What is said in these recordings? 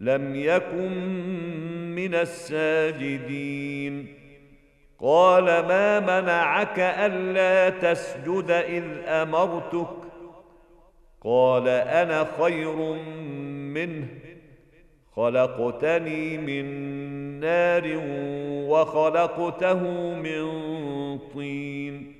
لم يكن من الساجدين. قال ما منعك ألا تسجد إذ أمرتك؟ قال أنا خير منه خلقتني من نار وخلقته من طين.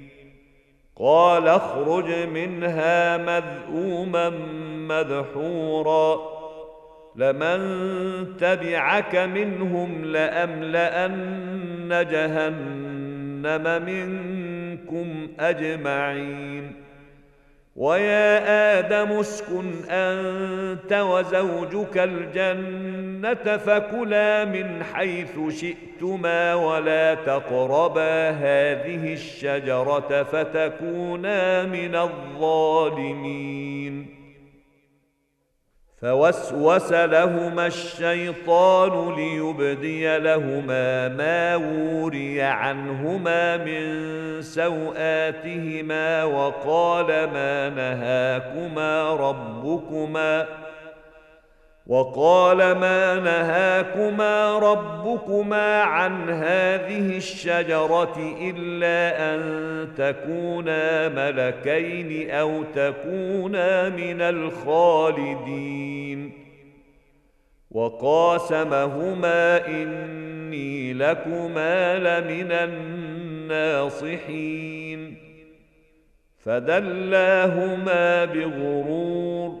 قال اخرج منها مذءوما مدحورا. لمن تبعك منهم لأملأن جهنم منكم أجمعين. ويا آدم اسكن أنت وزوجك الجنة فكلا من حيث شئتما ولا تقربا هذه الشجرة فتكونا من الظالمين. فوسوس لهما الشيطان ليبدي لهما ما وري عنهما من سوآتهما وقال ما نهاكما ربكما وقال ما نهاكما ربكما عن هذه الشجرة إلا أن تكونا ملكين أو تكونا من الخالدين. وقاسمهما إني لكما لمن الناصحين. فدلاهما بغرور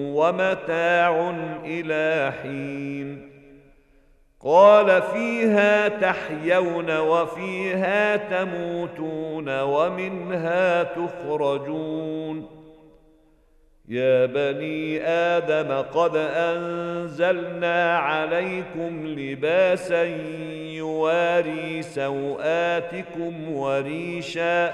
ومتاع إلى حين. قال فيها تحيون وفيها تموتون ومنها تخرجون. يا بني آدم قد أنزلنا عليكم لباسا يواري سوآتكم وريشا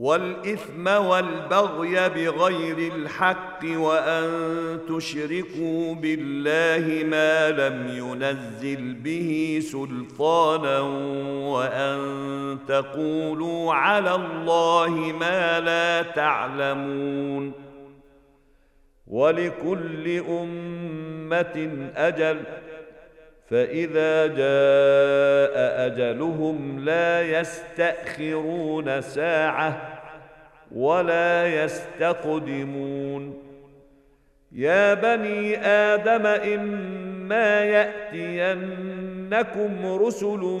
والإثم والبغي بغير الحق وأن تشركوا بالله ما لم ينزل به سلطانا وأن تقولوا على الله ما لا تعلمون ولكل أمة أجل فإذا جاء أجلهم لا يستأخرون ساعة ولا يستقدمون. يا بني آدم إما يأتينكم رسل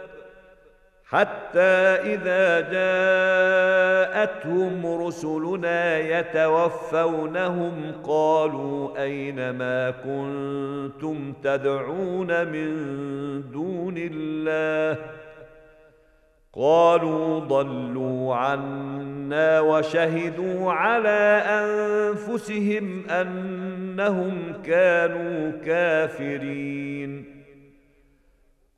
حتى إذا جاءتهم رسلنا يتوفونهم قالوا أين ما كنتم تدعون من دون الله؟ قالوا ضلوا عنا وشهدوا على أنفسهم أنهم كانوا كافرين.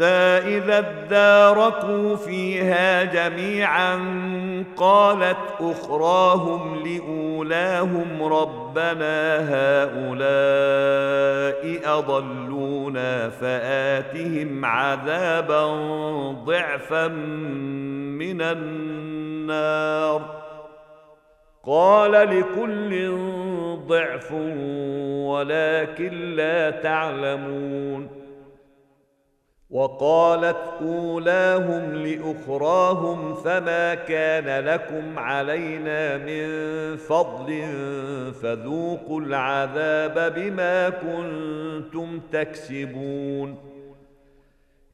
إذا اداركوا فيها جميعا قالت أخراهم لأولاهم ربنا هؤلاء أضلونا فآتهم عذابا ضعفا من النار. قال لكل ضعف ولكن لا تعلمون. وقالت أولاهم لأخراهم فما كان لكم علينا من فضل فذوقوا العذاب بما كنتم تكسبون.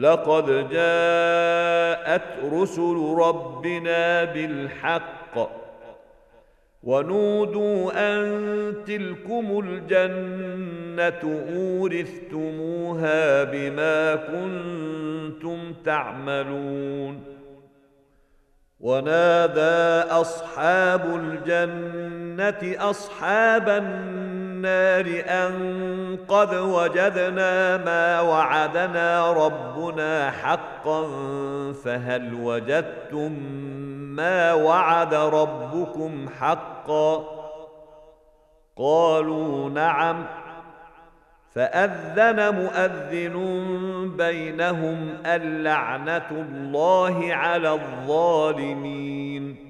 لقد جاءت رسل ربنا بالحق ونودوا أن تلكم الجنة أورثتموها بما كنتم تعملون ونادى أصحاب الجنة أصحاب النار النار أن قد وجدنا ما وعدنا ربنا حقا فهل وجدتم ما وعد ربكم حقا قالوا نعم فأذن مؤذن بينهم اللعنة الله على الظالمين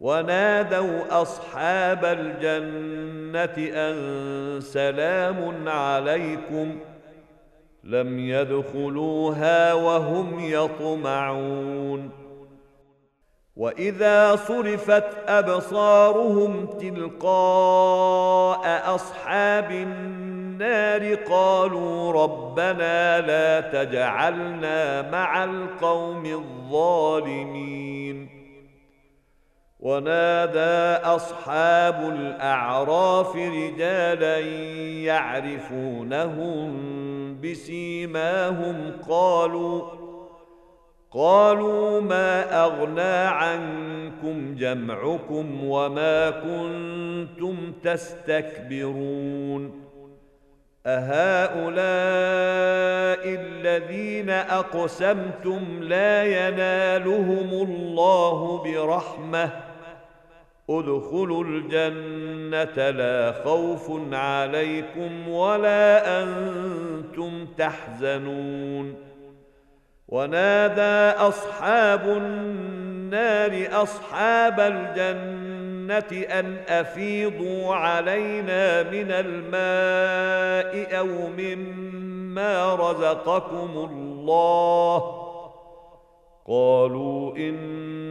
ونادوا أصحاب الجنة أن سلام عليكم لم يدخلوها وهم يطمعون. وإذا صرفت أبصارهم تلقاء أصحاب النار قالوا ربنا لا تجعلنا مع القوم الظالمين. ونادى أصحاب الأعراف رجالا يعرفونهم بسيماهم قالوا قالوا ما أغنى عنكم جمعكم وما كنتم تستكبرون أهؤلاء الذين أقسمتم لا ينالهم الله برحمة ادخلوا الجنة لا خوف عليكم ولا أنتم تحزنون. ونادى أصحاب النار أصحاب الجنة أن أفيضوا علينا من الماء أو مما رزقكم الله. قالوا إن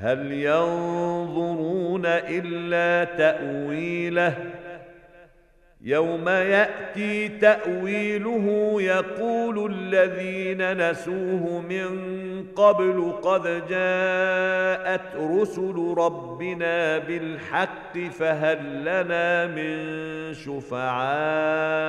هل ينظرون إلا تأويله؟ يوم يأتي تأويله يقول الذين نسوه من قبل قد جاءت رسل ربنا بالحق فهل لنا من شفعاء؟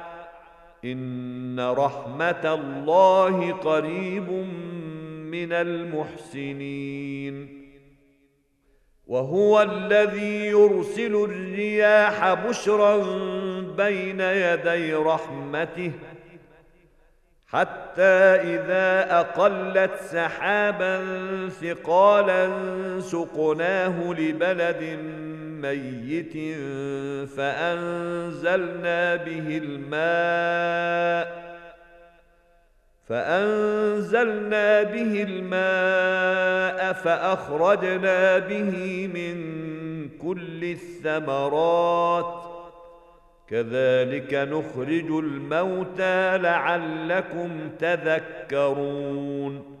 إن رحمة الله قريب من المحسنين. وهو الذي يرسل الرياح بشرا بين يدي رحمته حتى إذا أقلت سحابا ثقالا سقناه لبلد ميت فأنزلنا به الماء فأنزلنا به الماء فأخرجنا به من كل الثمرات كذلك نخرج الموتى لعلكم تذكرون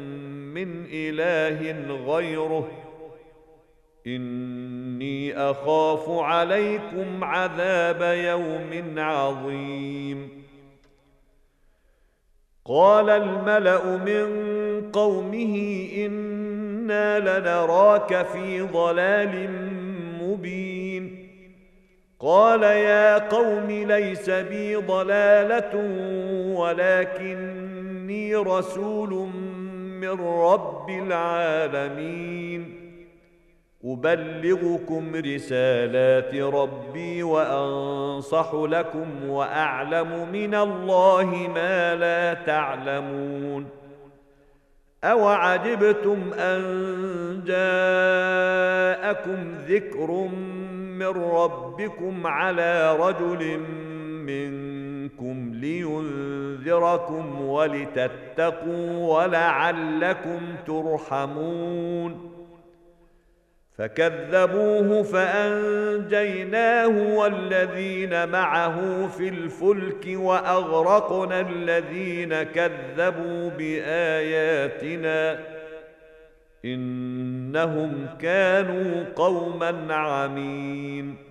من إله غيره. إني أخاف عليكم عذاب يوم عظيم. قال الملأ من قومه إنا لنراك في ضلال مبين. قال يا قوم ليس بي ضلالة ولكني رسول من رب العالمين. أبلغكم رسالات ربي وأنصح لكم وأعلم من الله ما لا تعلمون. أوعجبتم أن جاءكم ذكر من ربكم على رجل منكم لينذركم ولتتقوا ولعلكم ترحمون فكذبوه فأنجيناه والذين معه في الفلك وأغرقنا الذين كذبوا بآياتنا إنهم كانوا قوما عمين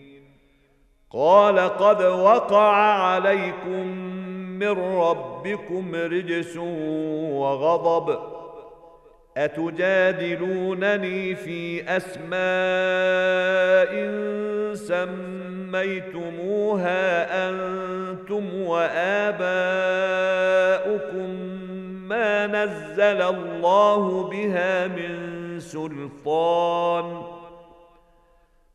قال قد وقع عليكم من ربكم رجس وغضب أتجادلونني في أسماء سميتموها أنتم وآباؤكم ما نزل الله بها من سلطان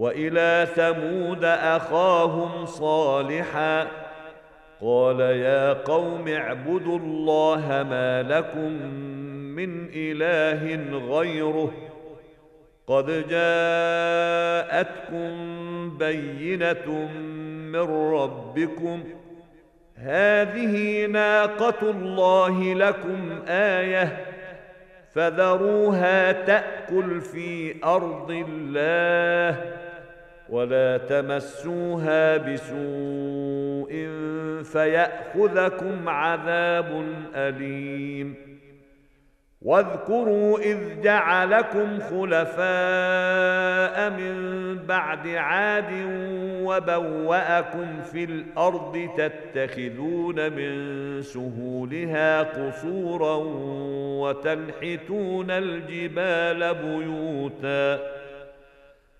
وإلى ثمود أخاهم صالحا قال يا قوم اعبدوا الله ما لكم من إله غيره قد جاءتكم بينة من ربكم هذه ناقة الله لكم آية فذروها تأكل في أرض الله ولا تمسوها بسوء فيأخذكم عذاب أليم. واذكروا إذ جعلكم خلفاء من بعد عاد وبوأكم في الأرض تتخذون من سهولها قصورا وتنحتون الجبال بيوتا.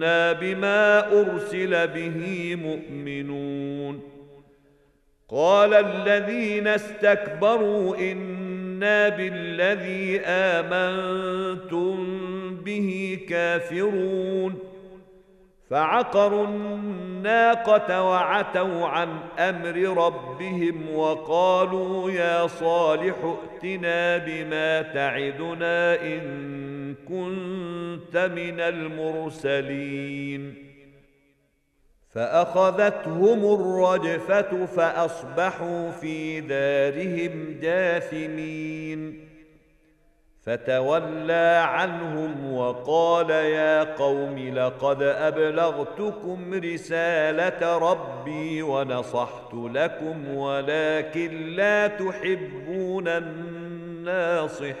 أنا بما ارسل به مؤمنون قال الذين استكبروا أنا بالذي امنتم به كافرون فعقروا الناقه وعتوا عن أمر ربهم وقالوا يا صالح ائتنا بما تعدنا ان كنت من المرسلين فأخذتهم الرجفة فأصبحوا في دارهم جاثمين فتولى عنهم وقال يا قوم لقد أبلغتكم رسالة ربي ونصحت لكم ولكن لا تحبون الناصحين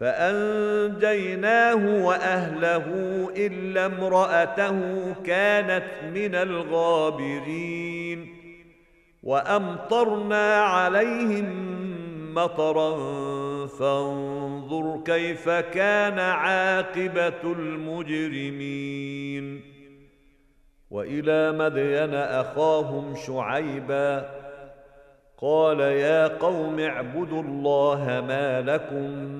فأنجيناه وأهله إلا امرأته كانت من الغابرين وأمطرنا عليهم مطرا فانظر كيف كان عاقبة المجرمين وإلى مدين أخاهم شعيبا قال يا قوم اعبدوا الله ما لكم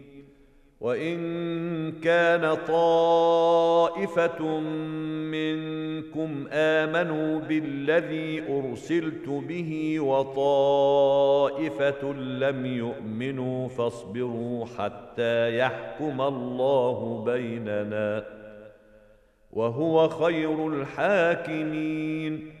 وإن كان طائفة منكم آمنوا بالذي أرسلت به وطائفة لم يؤمنوا فاصبروا حتى يحكم الله بيننا وهو خير الحاكمين.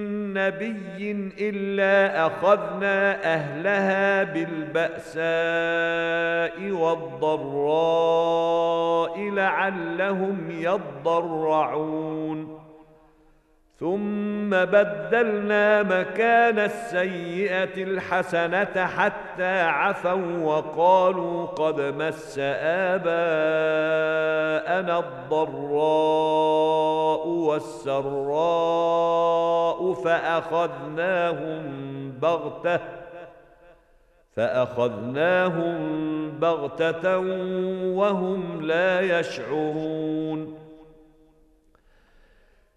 نبي الا اخذنا اهلها بالباساء والضراء لعلهم يضرعون ثم بدلنا مكان السيئة الحسنة حتى عفوا وقالوا قد مس آباءنا الضراء والسراء فأخذناهم بغتة فأخذناهم بغتة وهم لا يشعرون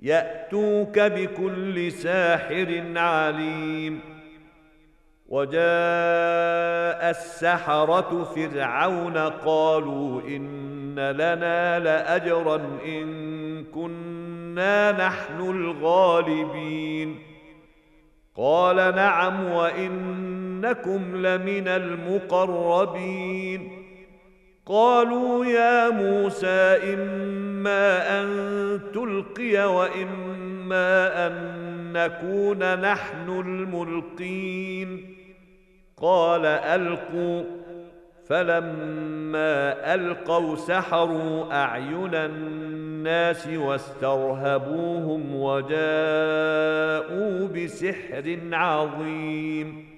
يأتوك بكل ساحر عليم. وجاء السحرة فرعون قالوا إن لنا لأجرا إن كنا نحن الغالبين. قال نعم وإنكم لمن المقربين. قالوا يا موسى إما أن تلقي وإما أن نكون نحن الملقين. قال ألقوا. فلما ألقوا سحروا أعين الناس واسترهبوهم وجاءوا بسحر عظيم.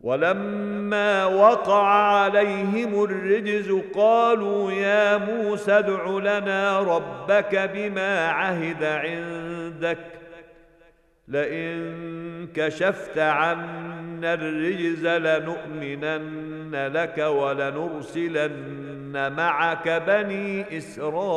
ولما وقع عليهم الرجز قالوا يا موسى ادع لنا ربك بما عهد عندك. لئن كشفت عنا الرجز لنؤمنن لك ولنرسلن معك بني إسرائيل.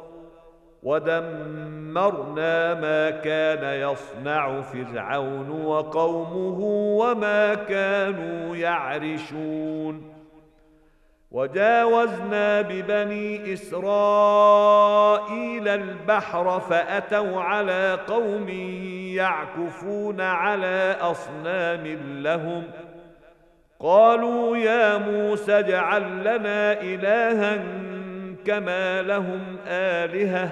ودمرنا ما كان يصنع فرعون وقومه وما كانوا يعرشون. وجاوزنا ببني إسرائيل البحر فأتوا على قوم يعكفون على أصنام لهم. قالوا يا موسى اجعل لنا إلها كما لهم آلهة.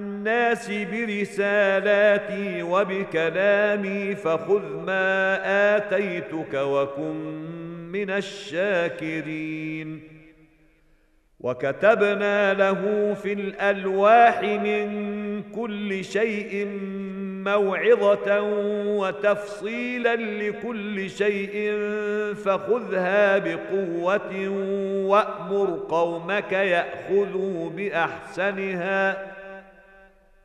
الناس برسالاتي وبكلامي فخذ ما آتيتك وكن من الشاكرين. وكتبنا له في الألواح من كل شيء موعظة وتفصيلا لكل شيء فخذها بقوة وأمر قومك يأخذوا بأحسنها.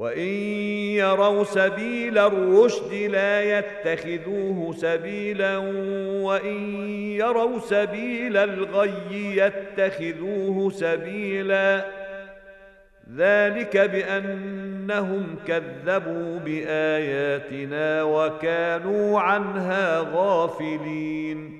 وإن يروا سبيل الرشد لا يتخذوه سبيلا وإن يروا سبيل الغي يتخذوه سبيلا. ذلك بأنهم كذبوا بآياتنا وكانوا عنها غافلين.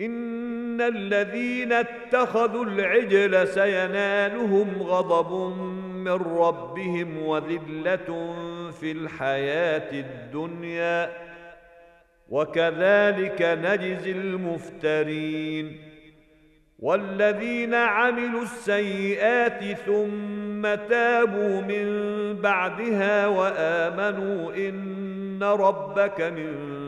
إن الذين اتخذوا العجل سينالهم غضب من ربهم وذلة في الحياة الدنيا وكذلك نجزي المفترين والذين عملوا السيئات ثم تابوا من بعدها وآمنوا إن ربك من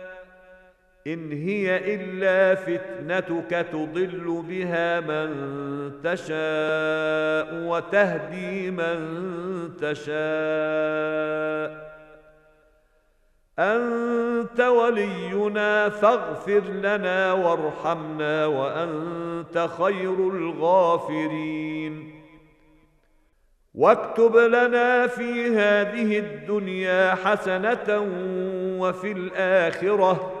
إن هي إلا فتنتك تضل بها من تشاء وتهدي من تشاء. أنت ولينا فاغفر لنا وارحمنا وأنت خير الغافرين. واكتب لنا في هذه الدنيا حسنة وفي الآخرة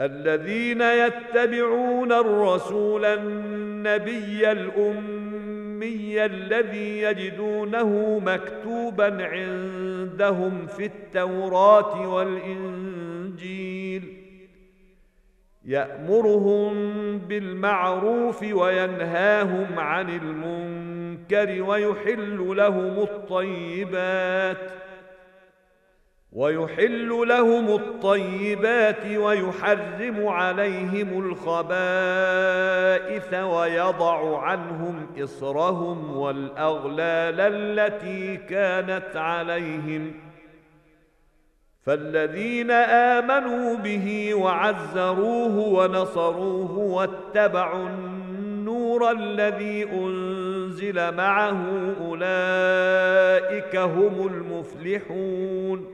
الذين يتبعون الرسول النبي الأمي الذي يجدونه مكتوبا عندهم في التوراة والإنجيل. يأمرهم بالمعروف وينهاهم عن المنكر ويحل لهم الطيبات. ويحل لهم الطيبات ويحرم عليهم الخبائث ويضع عنهم إصرهم والأغلال التي كانت عليهم. فالذين آمنوا به وعزروه ونصروه واتبعوا النور الذي أنزل معه أولئك هم المفلحون.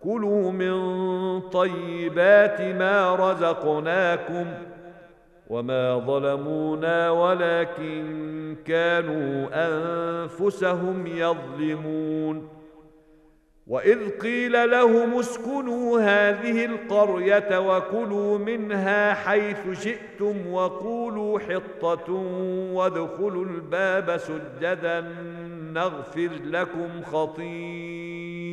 كلوا من طيبات ما رزقناكم وما ظلمونا ولكن كانوا أنفسهم يظلمون وإذ قيل لهم اسكنوا هذه القرية وكلوا منها حيث شئتم وقولوا حطة وادخلوا الباب سجدا نغفر لكم خطيئاتكم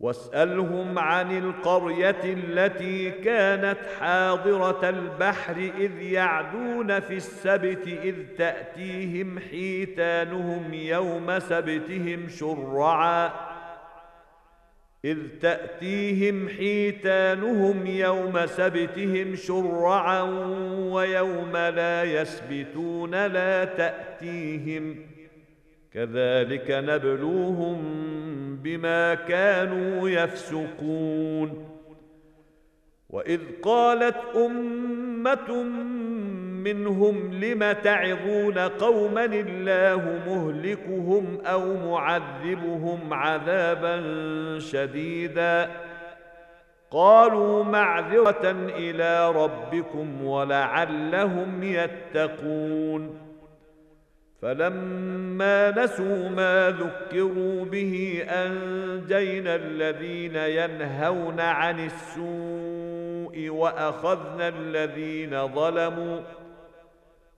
واسألهم عن القرية التي كانت حاضرة البحر إذ يعدون في السبت إذ تأتيهم حيتانهم يوم سبتهم شرعا. إذ تأتيهم حيتانهم يوم سبتهم شرعا ويوم لا يسبتون لا تأتيهم كذلك نبلوهم بما كانوا يفسقون. وإذ قالت أمة منهم لم تعظون قوما الله مهلكهم أو معذبهم عذابا شديدا؟ قالوا معذرة إلى ربكم ولعلهم يتقون. فلما نسوا ما ذكروا به أنجينا الذين ينهون عن السوء وأخذنا الذين ظلموا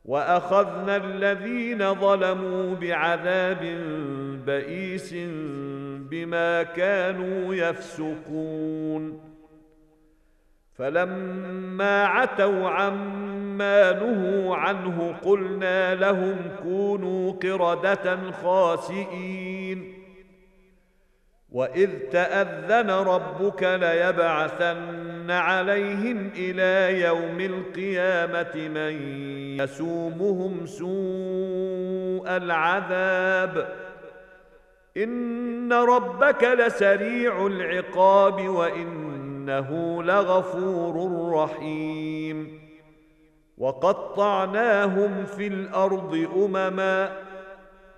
وأخذنا الذين ظلموا بعذاب بئيس بما كانوا يفسقون فلما عتوا عما نهوا عنه قلنا لهم كونوا قردة خاسئين. وإذ تأذن ربك ليبعثن عليهم إلى يوم القيامة من يسومهم سوء العذاب. إن ربك لسريع العقاب وانه لغفور رحيم. وقطعناهم في الأرض أمما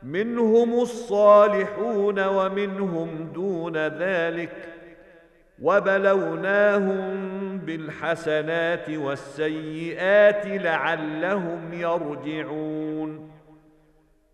منهم الصالحون ومنهم دون ذلك. وبلوناهم بالحسنات والسيئات لعلهم يرجعون.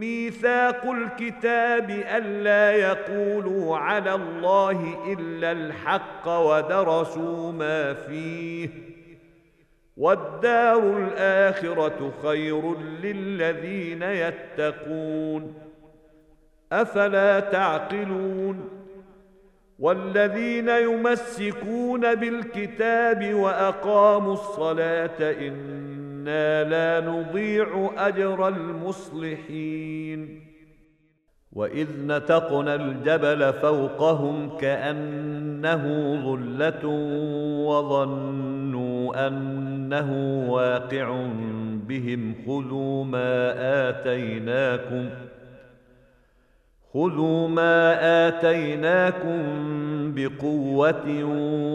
ميثاق الكتاب ألا يقولوا على الله إلا الحق ودرسوا ما فيه والدار الآخرة خير للذين يتقون أفلا تعقلون والذين يمسكون بالكتاب وأقاموا الصلاة إنا لا نضيع أجر المصلحين. وإذ نتقنا الجبل فوقهم كأنه ظلة وظنوا أنه واقع بهم خذوا ما آتيناكم خذوا ما اتيناكم بقوه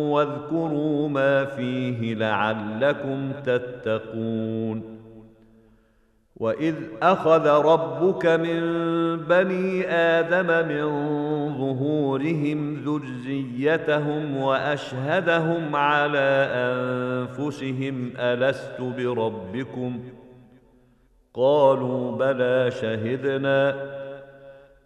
واذكروا ما فيه لعلكم تتقون واذ اخذ ربك من بني آدم من ظهورهم ذريتهم واشهدهم على انفسهم الست بربكم قالوا بلى شهدنا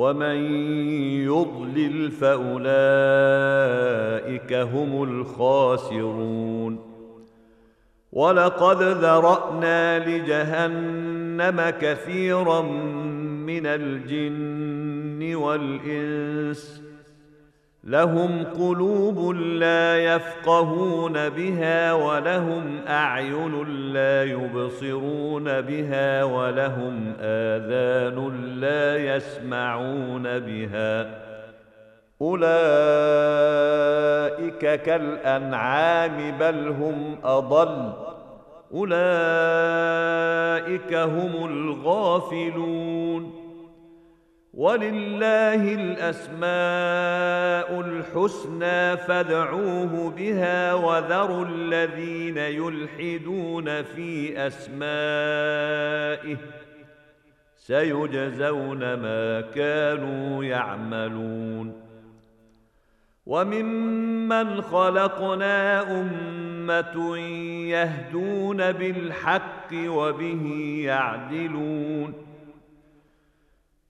ومن يضلل فأولئك هم الخاسرون. ولقد ذرأنا لجهنم كثيرا من الجن والإنس لهم قلوب لا يفقهون بها ولهم أعين لا يبصرون بها ولهم آذان لا يسمعون بها أولئك كالأنعام بل هم أضل أولئك هم الغافلون ولله الأسماء الحسنى فادعوه بها وذروا الذين يلحدون في أسمائه سيجزون ما كانوا يعملون. وممن خلقنا أمة يهدون بالحق وبه يعدلون.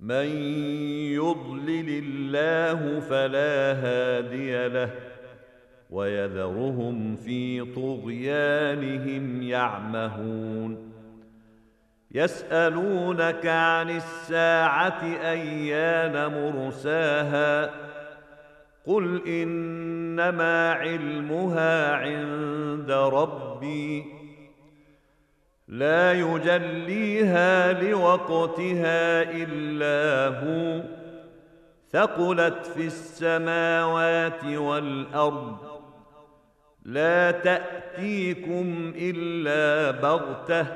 من يضلل الله فلا هادي له ويذرهم في طغيانهم يعمهون. يسألونك عن الساعة أيان مرساها؟ قل إنما علمها عند ربي. لا يجليها لوقتها إلا هو. ثقلت في السماوات والأرض. لا تأتيكم إلا بغتة.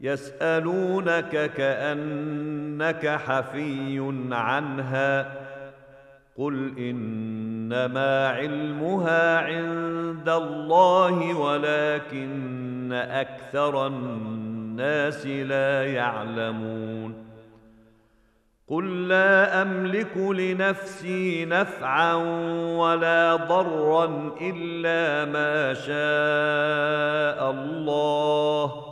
يسألونك كأنك حفي عنها. قل انما علمها عند الله ولكن أكثر الناس لا يعلمون قل لا املك لنفسي نفعا ولا ضرا الا ما شاء الله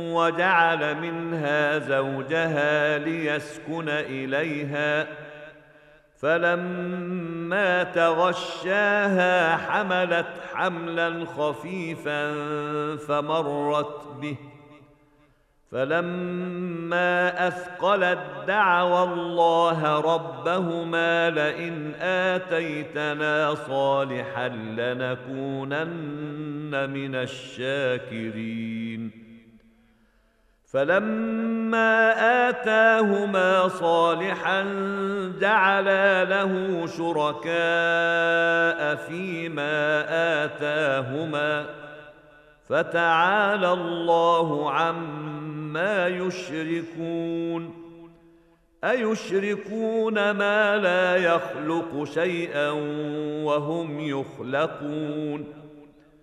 وجعل منها زوجها ليسكن إليها فلما تغشاها حملت حملا خفيفا فمرت به فلما أثقلت دعوا الله ربهما لئن آتيتنا صالحا لنكونن من الشاكرين فلما آتاهما صالحا جعلا له شركاء فيما آتاهما فتعالى الله عما يشركون أيشركون ما لا يخلق شيئا وهم يخلقون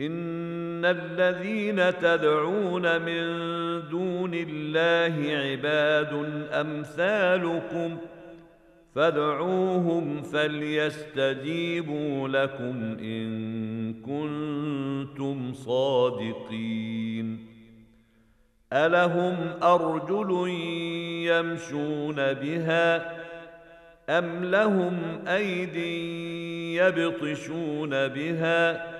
ان الذين تدعون من دون الله عباد امثالكم فادعوهم فليستجيبوا لكم ان كنتم صادقين الهم ارجل يمشون بها ام لهم ايد يبطشون بها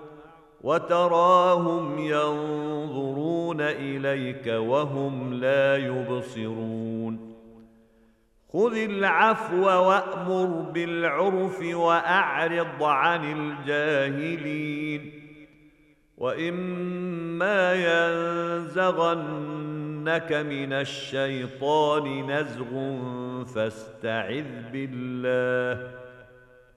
وتراهم ينظرون إليك وهم لا يبصرون. خذ العفو وأمر بالعرف وأعرض عن الجاهلين. وإما ينزغنك من الشيطان نزغ فاستعذ بالله.